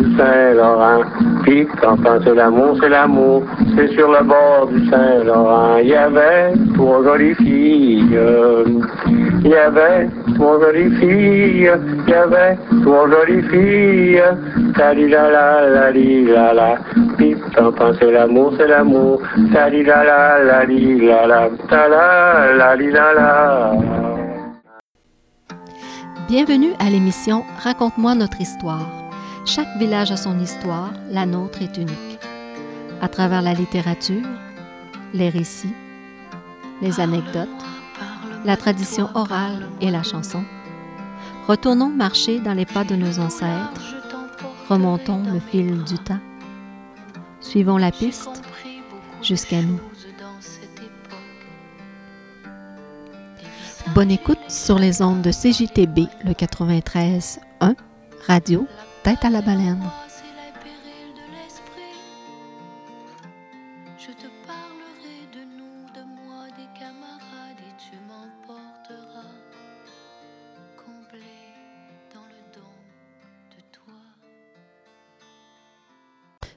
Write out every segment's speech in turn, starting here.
du Saint-Laurent. Puis quand c'est l'amour, c'est l'amour. C'est sur le bord du Saint-Laurent. Il y avait trois jolies filles. Il y avait trois jolies filles. Il y avait trois jolies filles. Tali la la la li la la. Puis quand c'est l'amour, c'est l'amour. Tali la la la li la la. Li la la. Bienvenue à l'émission Raconte-moi notre histoire. Chaque village a son histoire, la nôtre est unique. À travers la littérature, les récits, les anecdotes, la tradition orale et la chanson, retournons marcher dans les pas de nos ancêtres, remontons le fil du temps, suivons la piste jusqu'à nous. Bonne écoute sur les ondes de CJTB, le 93.1, radio, tête à la baleine.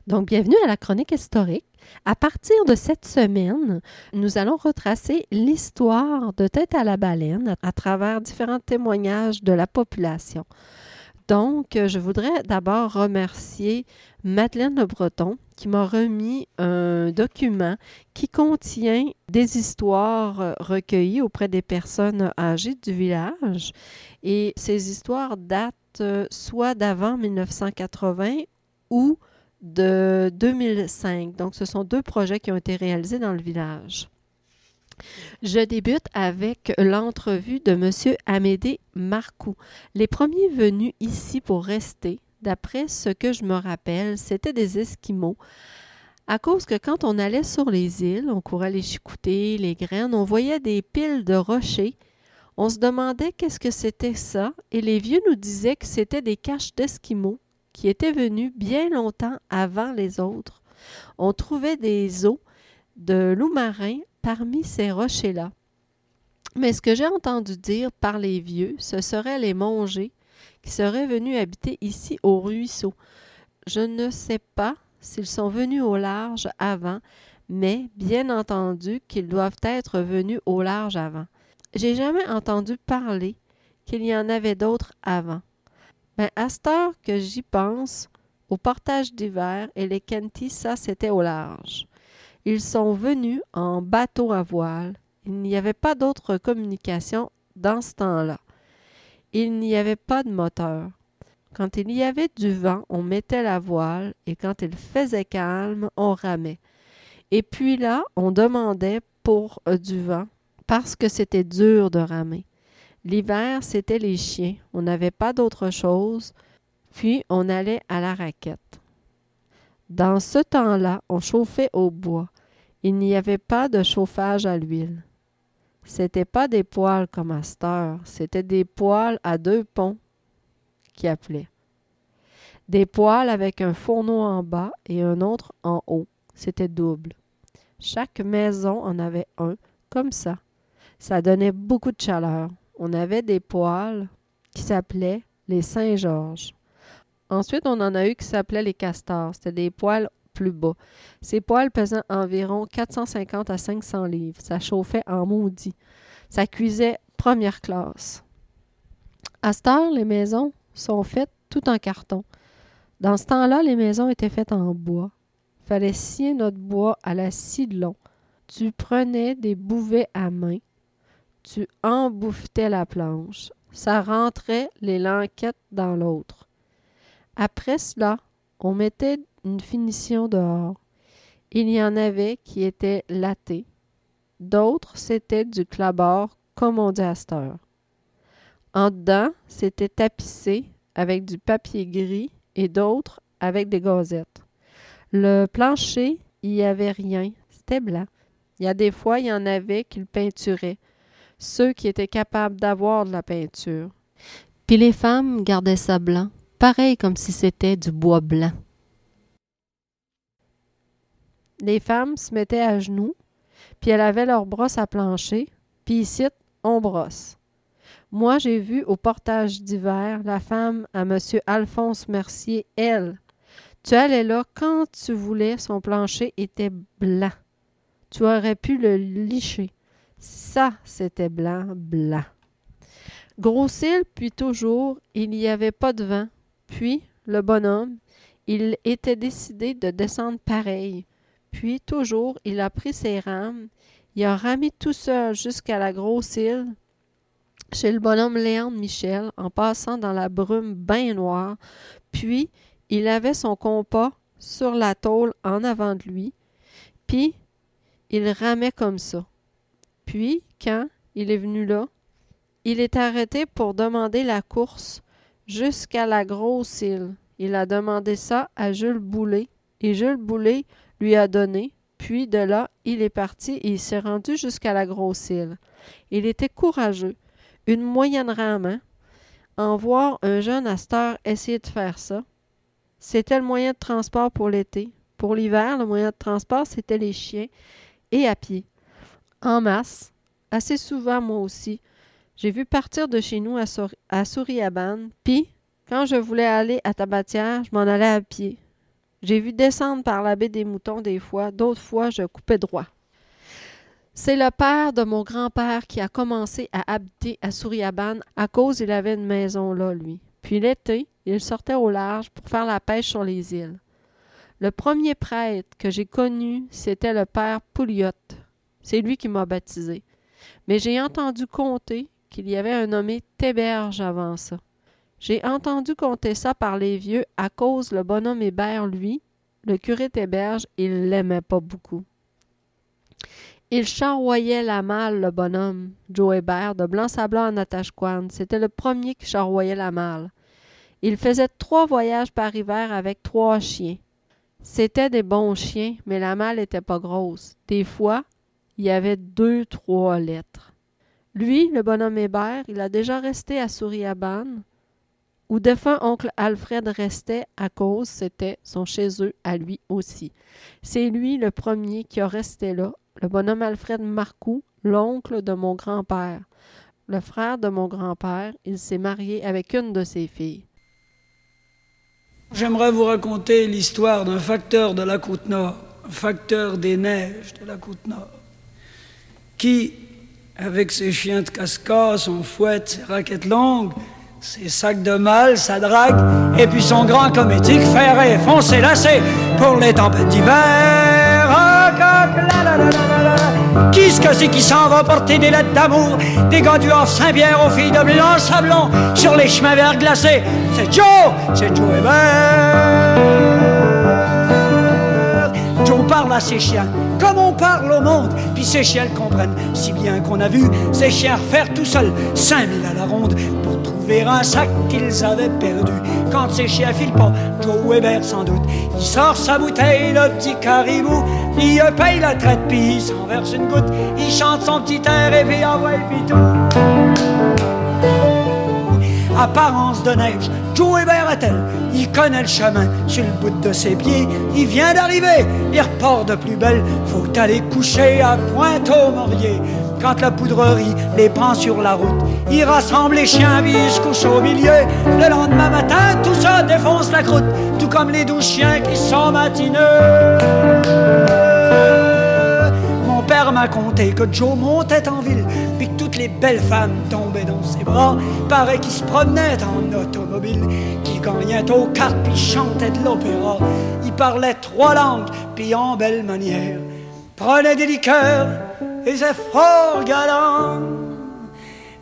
Donc, bienvenue à la chronique historique. À partir de cette semaine, nous allons retracer l'histoire de Tête à la baleine à travers différents témoignages de la population. Donc, je voudrais d'abord remercier Madeleine Le Breton qui m'a remis un document qui contient des histoires recueillies auprès des personnes âgées du village. Et ces histoires datent soit d'avant 1980 ou de 2005. Donc, ce sont deux projets qui ont été réalisés dans le village. Je débute avec l'entrevue de M. Amédée Marcoux. Les premiers venus ici pour rester, d'après ce que je me rappelle, c'était des Esquimaux. À cause que quand on allait sur les îles, on courait les chicoutés, les graines, on voyait des piles de rochers. On se demandait qu'est-ce que c'était ça, et les vieux nous disaient que c'était des caches d'Esquimaux qui étaient venus bien longtemps avant les autres. On trouvait des os de loups marins parmi ces rochers-là. Mais ce que j'ai entendu dire par les vieux, ce seraient les mongers qui seraient venus habiter ici au ruisseau. Je ne sais pas s'ils sont venus au large avant, mais bien entendu qu'ils doivent être venus au large avant. J'ai jamais entendu parler qu'il y en avait d'autres avant. Mais à cette heure que j'y pense, au portage d'hiver et les Kentis, ça c'était au large. Ils sont venus en bateau à voile. Il n'y avait pas d'autre communication dans ce temps-là. Il n'y avait pas de moteur. Quand il y avait du vent, on mettait la voile et quand il faisait calme, on ramait. Et puis là, on demandait pour euh, du vent parce que c'était dur de ramer. L'hiver, c'était les chiens. On n'avait pas d'autre chose. Puis on allait à la raquette. Dans ce temps-là, on chauffait au bois. Il n'y avait pas de chauffage à l'huile. C'était pas des poêles comme à c'était des poêles à deux ponts qui appelaient. Des poêles avec un fourneau en bas et un autre en haut. C'était double. Chaque maison en avait un, comme ça. Ça donnait beaucoup de chaleur on avait des poêles qui s'appelaient les Saint-Georges. Ensuite, on en a eu qui s'appelaient les castors. C'était des poêles plus bas. Ces poêles pesaient environ 450 à 500 livres. Ça chauffait en maudit. Ça cuisait première classe. À cette heure, les maisons sont faites tout en carton. Dans ce temps-là, les maisons étaient faites en bois. Fallait scier notre bois à la scie de long. Tu prenais des bouvets à main, tu embouffetais la planche. Ça rentrait les lanquettes dans l'autre. Après cela, on mettait une finition dehors. Il y en avait qui étaient lattés. D'autres, c'était du clabord, comme on dit à cette. En dedans, c'était tapissé avec du papier gris et d'autres avec des gazettes. Le plancher, il n'y avait rien, c'était blanc. Il y a des fois, il y en avait qui le peinturaient, ceux qui étaient capables d'avoir de la peinture. Puis les femmes gardaient ça blanc, pareil comme si c'était du bois blanc. Les femmes se mettaient à genoux, puis elles avaient leur brosse à plancher, puis ici, on brosse. Moi, j'ai vu au portage d'hiver la femme à M. Alphonse Mercier, elle, Tu allais là quand tu voulais, son plancher était blanc. Tu aurais pu le licher. Ça, c'était blanc, blanc. Grossil, puis toujours, il n'y avait pas de vent. Puis, le bonhomme, il était décidé de descendre pareil. Puis, toujours, il a pris ses rames, il a ramé tout seul jusqu'à la grosse île, chez le bonhomme Léon Michel, en passant dans la brume bien noire. Puis, il avait son compas sur la tôle en avant de lui. Puis, il ramait comme ça. Puis, quand il est venu là, il est arrêté pour demander la course jusqu'à la grosse île. Il a demandé ça à Jules Boulet, et Jules Boulet lui a donné, puis de là, il est parti et il s'est rendu jusqu'à la grosse île. Il était courageux, une moyenne rame, hein? En voir un jeune asteur essayer de faire ça, c'était le moyen de transport pour l'été. Pour l'hiver, le moyen de transport, c'était les chiens et à pied. En masse, assez souvent moi aussi, j'ai vu partir de chez nous à, à Souriabane, puis, quand je voulais aller à Tabatière, je m'en allais à pied. J'ai vu descendre par la baie des Moutons des fois, d'autres fois, je coupais droit. C'est le père de mon grand-père qui a commencé à habiter à Souriabane à cause il avait une maison là, lui. Puis l'été, il sortait au large pour faire la pêche sur les îles. Le premier prêtre que j'ai connu, c'était le père Pouliot. C'est lui qui m'a baptisé. Mais j'ai entendu compter qu'il y avait un nommé Théberge avant ça. J'ai entendu compter ça par les vieux à cause le bonhomme Hébert, lui, le curé Théberge, il l'aimait pas beaucoup. Il charroyait la malle, le bonhomme, Joe Hébert, de Blanc-Sablon à Natashquan. C'était le premier qui charroyait la malle. Il faisait trois voyages par hiver avec trois chiens. C'étaient des bons chiens, mais la malle n'était pas grosse. Des fois, il y avait deux, trois lettres. Lui, le bonhomme Hébert, il a déjà resté à Souriabane, où défunt oncle Alfred restait à cause c'était son chez eux à lui aussi. C'est lui le premier qui a resté là, le bonhomme Alfred Marcoux, l'oncle de mon grand-père. Le frère de mon grand-père, il s'est marié avec une de ses filles. J'aimerais vous raconter l'histoire d'un facteur de la côte nord, un facteur des neiges de la côte nord, qui, avec ses chiens de casca, son fouette, ses raquettes longues, ses sacs de mal, sa drague, et puis son grand cométique ferré, foncé, lacé, pour les tempêtes d'hiver. Qui ce que c'est qui s'en va porter des lettres d'amour, des gants du Saint-Pierre aux filles de blanc sablon sur les chemins verts glacés? C'est Joe, c'est Joe Hébert. Parle à ses chiens, comme on parle au monde. Puis ces chiens le comprennent, si bien qu'on a vu ces chiens faire tout seuls 5000 à la ronde pour trouver un sac qu'ils avaient perdu. Quand ces chiens filent pas, Joe Weber sans doute, il sort sa bouteille, le petit caribou, il paye la traite, puis il s'en verse une goutte, il chante son petit air et puis envoie le pitou apparence de neige. Joe Hébert est-elle? Il connaît le chemin sur le bout de ses pieds. Il vient d'arriver, il repart de plus belle. Faut aller coucher à Pointe-au-Maurier. Quand la poudrerie les prend sur la route, il rassemble les chiens, puis il se au milieu. Le lendemain matin, tout ça défonce la croûte, tout comme les douze chiens qui sont matineux père m'a conté que Joe montait en ville, puis que toutes les belles femmes tombaient dans ses bras. Paraît qu'il se promenait en automobile, qu'il gagnait aux cartes, puis chantait de l'opéra. Il parlait trois langues, puis en belle manière. Prenait des liqueurs, et c'est fort galant.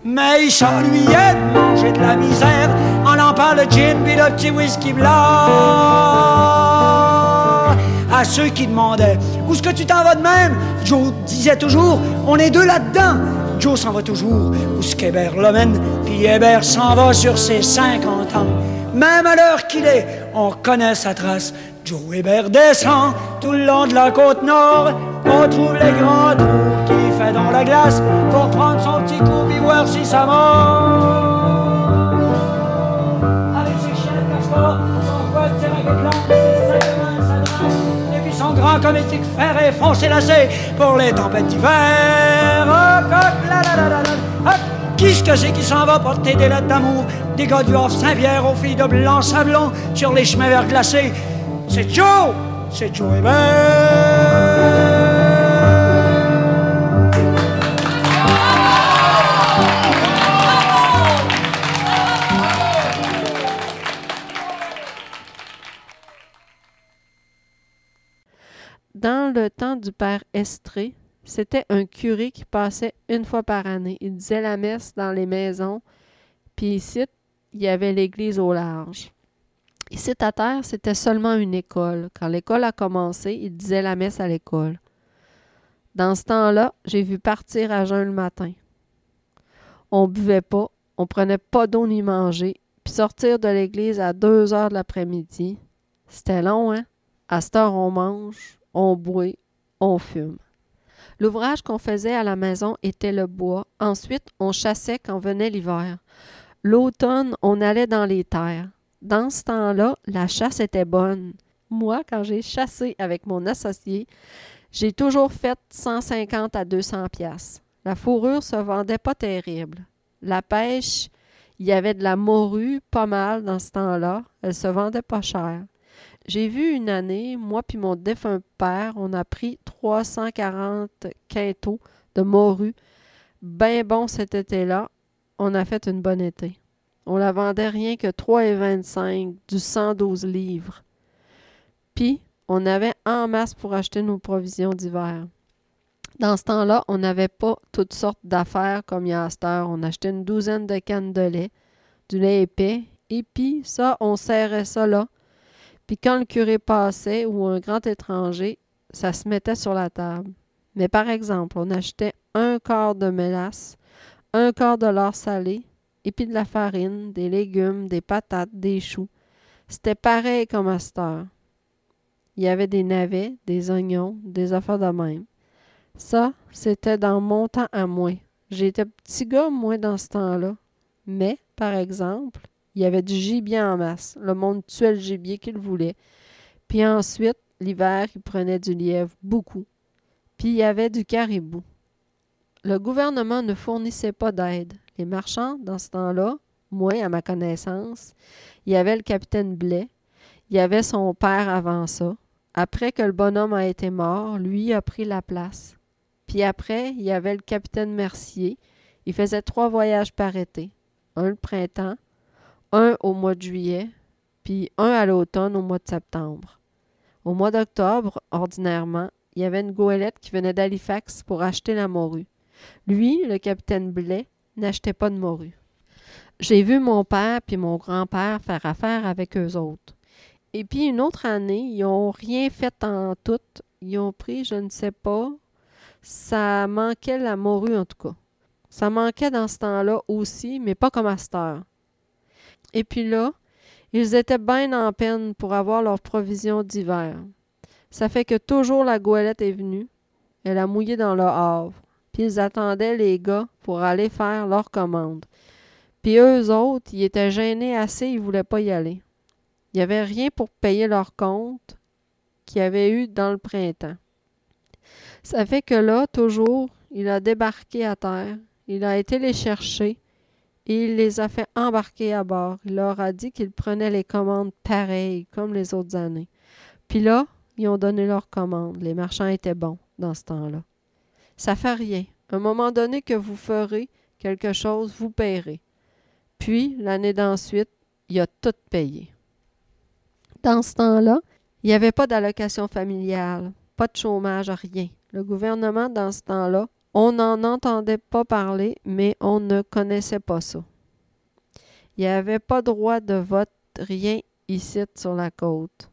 Mais il s'ennuyait de manger de la misère en lampant le gin puis le petit whisky blanc à ceux qui demandaient Où est-ce que tu t'en vas de même? Joe disait toujours On est deux là-dedans. Joe s'en va toujours où ce qu'Hébert l'emmène, puis Hébert s'en va sur ses 50 ans. Même à l'heure qu'il est, on reconnaît sa trace. Joe Hébert descend tout le long de la côte nord. On trouve les grands trous qu'il fait dans la glace pour prendre son petit coup et voir si ça mord. Grand comme étique fer et foncé lacé pour les tempêtes d'hiver. Qui ce que c'est qui s'en va porter des lettres d'amour, des gars du Saint-Pierre aux filles de blanc sablon sur les chemins verts glacés? C'est Joe! C'est Joe Hébert! Dans le temps du père Estrée, c'était un curé qui passait une fois par année. Il disait la messe dans les maisons, puis ici, il y avait l'église au large. Ici, à terre, c'était seulement une école. Quand l'école a commencé, il disait la messe à l'école. Dans ce temps-là, j'ai vu partir à jeun le matin. On buvait pas, on prenait pas d'eau ni manger, puis sortir de l'église à deux heures de l'après-midi. C'était long, hein? À cette heure, on mange, on boit, on fume. L'ouvrage qu'on faisait à la maison était le bois. Ensuite, on chassait quand venait l'hiver. L'automne, on allait dans les terres. Dans ce temps-là, la chasse était bonne. Moi, quand j'ai chassé avec mon associé, j'ai toujours fait 150 à 200 pièces. La fourrure se vendait pas terrible. La pêche, il y avait de la morue, pas mal dans ce temps-là. Elle se vendait pas cher. J'ai vu une année, moi puis mon défunt père, on a pris 340 quintaux de morue. Ben bon cet été-là, on a fait une bonne été. On la vendait rien que 3,25 du 112 livres. Puis, on avait en masse pour acheter nos provisions d'hiver. Dans ce temps-là, on n'avait pas toutes sortes d'affaires comme il y a à cette heure. On achetait une douzaine de cannes de lait, du lait épais, et puis ça, on serrait ça là. Puis quand le curé passait ou un grand étranger, ça se mettait sur la table. Mais par exemple, on achetait un quart de mélasse, un quart de l'or salé, et puis de la farine, des légumes, des patates, des choux. C'était pareil comme à cette heure. Il y avait des navets, des oignons, des affaires de même. Ça, c'était dans mon temps à moi. J'étais petit gars, moi, dans ce temps-là. Mais, par exemple, il y avait du gibier en masse. Le monde tuait le gibier qu'il voulait. Puis ensuite, l'hiver, il prenait du lièvre, beaucoup. Puis il y avait du caribou. Le gouvernement ne fournissait pas d'aide. Les marchands, dans ce temps-là, moi, à ma connaissance, il y avait le capitaine Blais, il y avait son père avant ça. Après que le bonhomme a été mort, lui a pris la place. Puis après, il y avait le capitaine Mercier. Il faisait trois voyages par été. Un le printemps, un au mois de juillet, puis un à l'automne au mois de septembre. Au mois d'octobre, ordinairement, il y avait une goélette qui venait d'Halifax pour acheter la morue. Lui, le capitaine Blais, n'achetait pas de morue. J'ai vu mon père puis mon grand-père faire affaire avec eux autres. Et puis une autre année, ils n'ont rien fait en tout. Ils ont pris, je ne sais pas, ça manquait la morue en tout cas. Ça manquait dans ce temps-là aussi, mais pas comme à cette. Et puis là, ils étaient bien en peine pour avoir leurs provisions d'hiver. Ça fait que toujours la goélette est venue. Elle a mouillé dans le havre. Puis ils attendaient les gars pour aller faire leur commande. Puis eux autres, ils étaient gênés assez, ils voulaient pas y aller. Il n'y avait rien pour payer leur compte qu'il y avait eu dans le printemps. Ça fait que là, toujours, il a débarqué à terre, il a été les chercher il les a fait embarquer à bord. Il leur a dit qu'il prenait les commandes pareilles, comme les autres années. Puis là, ils ont donné leurs commandes. Les marchands étaient bons dans ce temps-là. Ça fait rien. Un moment donné que vous ferez quelque chose, vous payerez. Puis, l'année d'ensuite, il a tout payé. Dans ce temps-là, il n'y avait pas d'allocation familiale, pas de chômage, rien. Le gouvernement, dans ce temps-là, on n'en entendait pas parler, mais on ne connaissait pas ça. Il n'y avait pas droit de vote, rien ici sur la côte.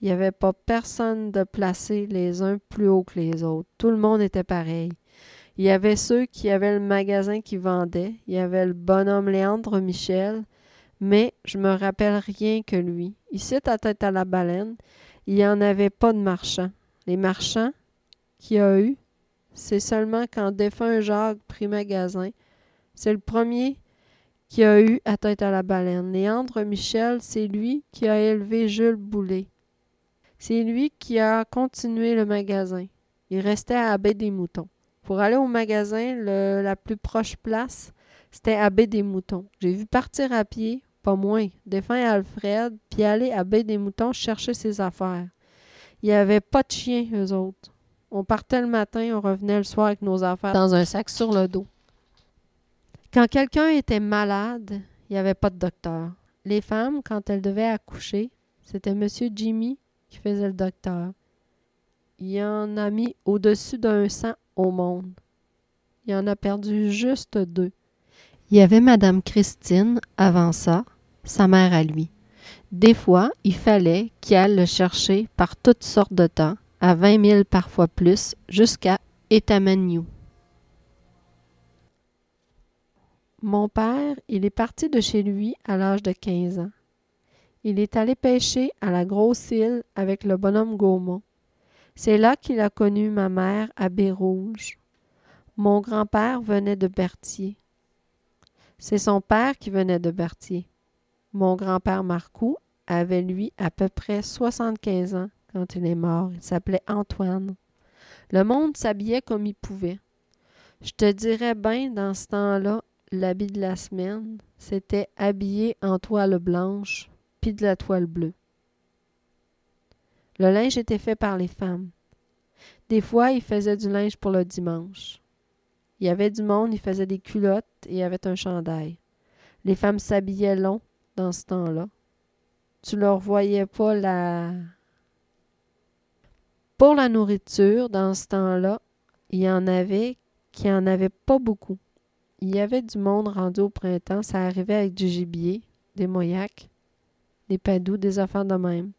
Il n'y avait pas personne de placé les uns plus haut que les autres. Tout le monde était pareil. Il y avait ceux qui avaient le magasin qui vendait. Il y avait le bonhomme Léandre Michel. Mais je me rappelle rien que lui. Ici, à tête à la baleine, il n'y en avait pas de marchands. Les marchands qu'il y a eu, c'est seulement quand défunt Jacques prit magasin. C'est le premier qui a eu tête à la baleine. Léandre Michel, c'est lui qui a élevé Jules Boulet. C'est lui qui a continué le magasin. Il restait à Baie des Moutons. Pour aller au magasin, la plus proche place, c'était Baie des Moutons. J'ai vu partir à pied, pas moins, défunt Alfred, puis aller à Baie des Moutons chercher ses affaires. Il n'y avait pas de chien, eux autres. On partait le matin, on revenait le soir avec nos affaires dans un sac sur le dos. Quand quelqu'un était malade, il n'y avait pas de docteur. Les femmes, quand elles devaient accoucher, c'était M. Jimmy qui faisait le docteur. Il en a mis au-dessus d'un cent au monde. Il en a perdu juste deux. Il y avait Madame Christine, avant ça, sa mère à lui. Des fois, il fallait qu'il aille le chercher par toutes sortes de temps, à vingt mille parfois plus, jusqu'à Etamagnou. Mon père, il est parti de chez lui à l'âge de quinze ans. Il est allé pêcher à la grosse île avec le bonhomme Gaumont. C'est là qu'il a connu ma mère à Baie-Rouge. Mon grand-père venait de Berthier. C'est son père qui venait de Berthier. Mon grand-père Marcoux avait, lui, à peu près 75 ans quand il est mort. Il s'appelait Antoine. Le monde s'habillait comme il pouvait. Je te dirais bien, dans ce temps-là, l'habit de la semaine, c'était habillé en toile blanche, puis de la toile bleue. Le linge était fait par les femmes. Des fois, ils faisaient du linge pour le dimanche. Il y avait du monde, ils faisaient des culottes et avait un chandail. Les femmes s'habillaient long dans ce temps-là. Tu leur voyais pas la. Pour la nourriture, dans ce temps-là, il y en avait qui en avaient pas beaucoup. Il y avait du monde rendu au printemps, ça arrivait avec du gibier, des moyacs, des padous, des affaires de même.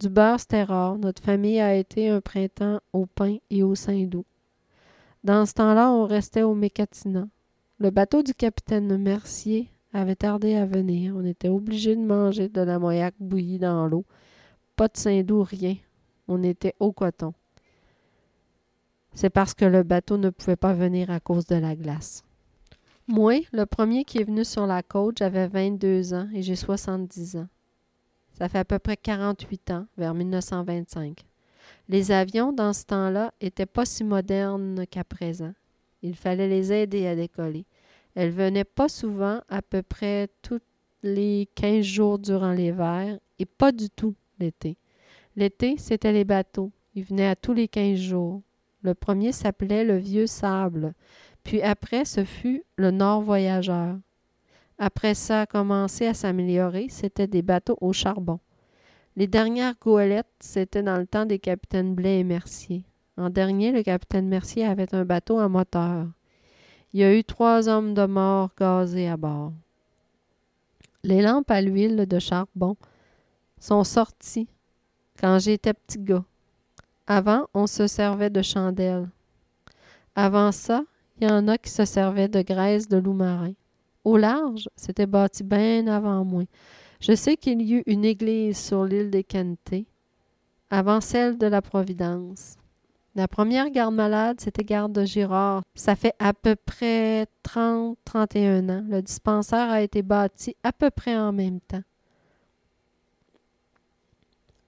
Du beurre, c'était rare. Notre famille a été un printemps au pain et au Saint-Doux. Dans ce temps-là, on restait au Mécatina. Le bateau du capitaine Mercier avait tardé à venir. On était obligé de manger de la moyaque bouillie dans l'eau. Pas de Saint-Doux, rien. On était au coton. C'est parce que le bateau ne pouvait pas venir à cause de la glace. Moi, le premier qui est venu sur la côte, j'avais 22 ans et j'ai 70 ans. Ça fait à peu près 48 ans, vers 1925. Les avions, dans ce temps-là, n'étaient pas si modernes qu'à présent. Il fallait les aider à décoller. Elles venaient pas souvent, à peu près tous les 15 jours durant l'hiver, et pas du tout l'été. L'été, c'était les bateaux. Ils venaient à tous les 15 jours. Le premier s'appelait le Vieux Sable, puis après, ce fut le Nord Voyageur. Après ça a commencé à s'améliorer, c'était des bateaux au charbon. Les dernières goélettes, c'était dans le temps des capitaines Blais et Mercier. En dernier, le capitaine Mercier avait un bateau à moteur. Il y a eu trois hommes de mort gazés à bord. Les lampes à l'huile de charbon sont sorties quand j'étais petit gars. Avant, on se servait de chandelles. Avant ça, il y en a qui se servaient de graisse de loup marin. Au large, c'était bâti bien avant moi. Je sais qu'il y eut une église sur l'île des Quentés, avant celle de la Providence. La première garde malade, c'était garde de Girard. Ça fait à peu près 30-31 ans. Le dispensaire a été bâti à peu près en même temps.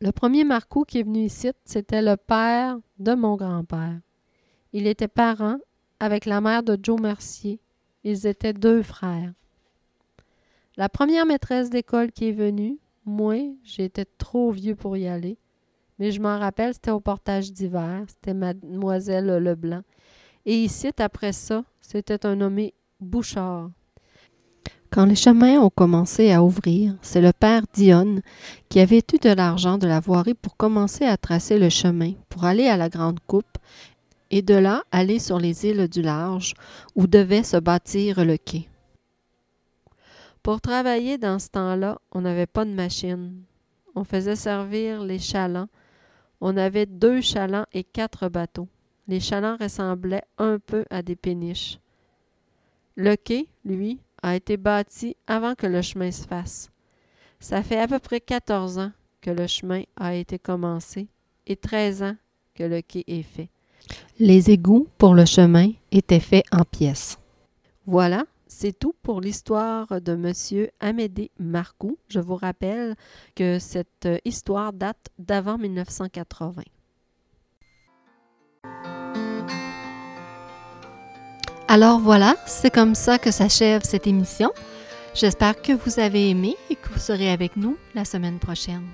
Le premier Marcou qui est venu ici, c'était le père de mon grand-père. Il était parent avec la mère de Joe Mercier, ils étaient deux frères. La première maîtresse d'école qui est venue, moi, j'étais trop vieux pour y aller. Mais je m'en rappelle, c'était au portage d'hiver. C'était mademoiselle Leblanc. Et ici, après ça, c'était un nommé Bouchard. Quand les chemins ont commencé à ouvrir, c'est le père Dionne qui avait eu de l'argent de la voirie pour commencer à tracer le chemin, pour aller à la Grande Coupe et de là aller sur les îles du large où devait se bâtir le quai. Pour travailler dans ce temps-là, on n'avait pas de machine. On faisait servir les chalands. On avait deux chalands et quatre bateaux. Les chalands ressemblaient un peu à des péniches. Le quai, lui, a été bâti avant que le chemin se fasse. Ça fait à peu près 14 ans que le chemin a été commencé et 13 ans que le quai est fait. Les égouts pour le chemin étaient faits en pièces. Voilà, c'est tout pour l'histoire de M. Amédée Marcoux. Je vous rappelle que cette histoire date d'avant 1980. Alors voilà, c'est comme ça que s'achève cette émission. J'espère que vous avez aimé et que vous serez avec nous la semaine prochaine.